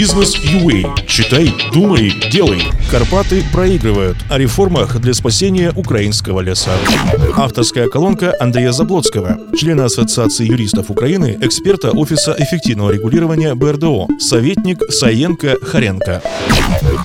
Бизнес UA. Читай, думай, делай. Карпаты проигрывают. О реформах для спасения украинского леса. Авторская колонка Андрея Заблоцкого, члена Ассоциации юристов Украины, эксперта Офиса эффективного регулирования БРДО, советник Саенко Харенко.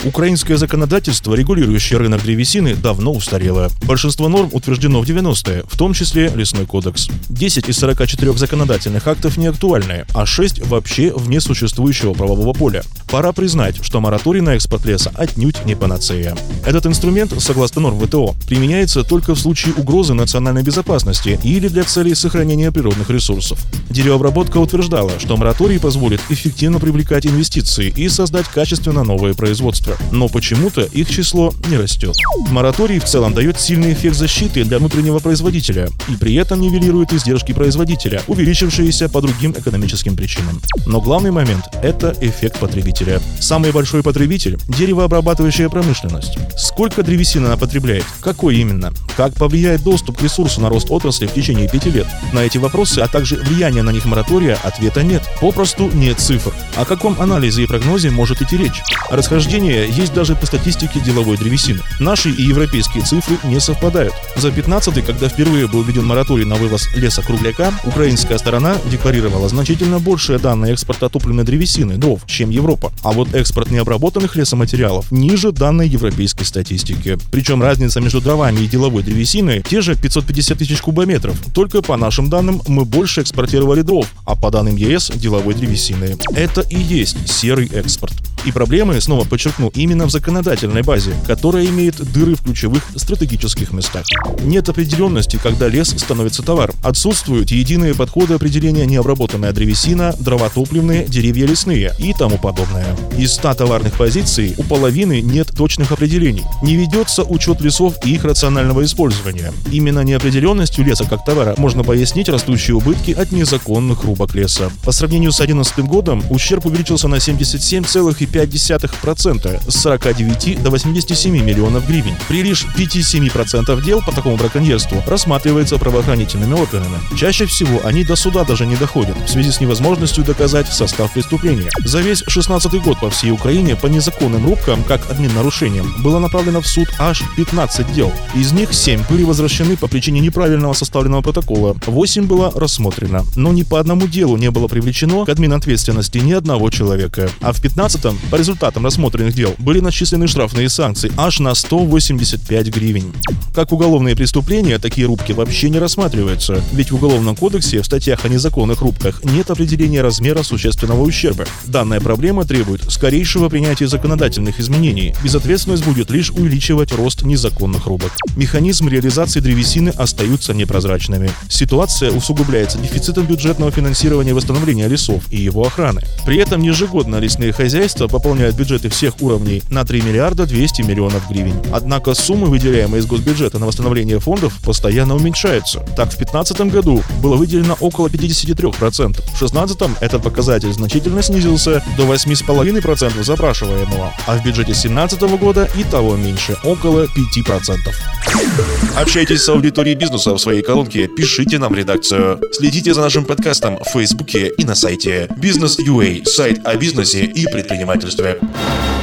Украинское законодательство, регулирующее рынок древесины, давно устарело. Большинство норм утверждено в 90-е, в том числе Лесной кодекс. 10 из 44 законодательных актов не актуальны, а 6 вообще вне существующего правового поля. Пора признать, что мораторий на экспорт леса отнюдь не панацея. Этот инструмент, согласно норм ВТО, применяется только в случае угрозы национальной безопасности или для целей сохранения природных ресурсов. Деревообработка утверждала, что мораторий позволит эффективно привлекать инвестиции и создать качественно новое производство. Но почему-то их число не растет. Мораторий в целом дает сильный эффект защиты для внутреннего производителя и при этом нивелирует издержки производителя, увеличившиеся по другим экономическим причинам. Но главный момент – это эффект потребителя. Самый большой потребитель – деревообрабатывающая промышленность. Сколько древесины она потребляет? Какой именно? Как повлияет доступ к ресурсу на рост отрасли в течение пяти лет? На эти вопросы, а также влияние на них моратория, ответа нет. Попросту нет цифр. О каком анализе и прогнозе может идти речь? Расхождения есть даже по статистике деловой древесины. Наши и европейские цифры не совпадают. За 15 когда впервые был введен мораторий на вывоз леса кругляка, украинская сторона декларировала значительно большие данные экспорта топливной древесины, дров, чем Европа. А вот экспорт необработанных лесоматериалов ниже данной европейской статистики. Причем разница между дровами и деловой древесиной те же 550 тысяч кубометров. Только по нашим данным мы больше экспортировали дров, а по данным ЕС деловой древесины. Это и есть серый экспорт. И проблемы, снова подчеркну, именно в законодательной базе, которая имеет дыры в ключевых стратегических местах. Нет определенности, когда лес становится товаром. Отсутствуют единые подходы определения необработанная древесина, дрова топливные, деревья лесные и тому подобное. Из 100 товарных позиций у половины нет точных определений. Не ведется учет лесов и их рационального использования. Именно неопределенностью леса как товара можно пояснить растущие убытки от незаконных рубок леса. По сравнению с 2011 годом ущерб увеличился на 77,5 0,5% с 49 до 87 миллионов гривен. При лишь 5-7% дел по такому браконьерству рассматривается правоохранительными органами. Чаще всего они до суда даже не доходят в связи с невозможностью доказать состав преступления. За весь 16 год по всей Украине по незаконным рубкам, как админ-нарушениям, было направлено в суд аж 15 дел. Из них 7 были возвращены по причине неправильного составленного протокола, 8 было рассмотрено. Но ни по одному делу не было привлечено к админ-ответственности ни одного человека. А в 15-м по результатам рассмотренных дел были начислены штрафные санкции аж на 185 гривен. Как уголовные преступления, такие рубки вообще не рассматриваются, ведь в Уголовном кодексе в статьях о незаконных рубках нет определения размера существенного ущерба. Данная проблема требует скорейшего принятия законодательных изменений. Безответственность будет лишь увеличивать рост незаконных рубок. Механизм реализации древесины остаются непрозрачными. Ситуация усугубляется дефицитом бюджетного финансирования восстановления лесов и его охраны. При этом ежегодно лесные хозяйства пополняют бюджеты всех уровней на 3 миллиарда 200 миллионов гривен. Однако суммы, выделяемые из госбюджета на восстановление фондов, постоянно уменьшаются. Так, в 2015 году было выделено около 53%. В 2016 этот показатель значительно снизился до 8,5% запрашиваемого, а в бюджете 2017 года и того меньше, около 5%. Общайтесь с аудиторией бизнеса в своей колонке, пишите нам редакцию. Следите за нашим подкастом в Фейсбуке и на сайте Business.ua, сайт о бизнесе и предпринимательстве. just a bit.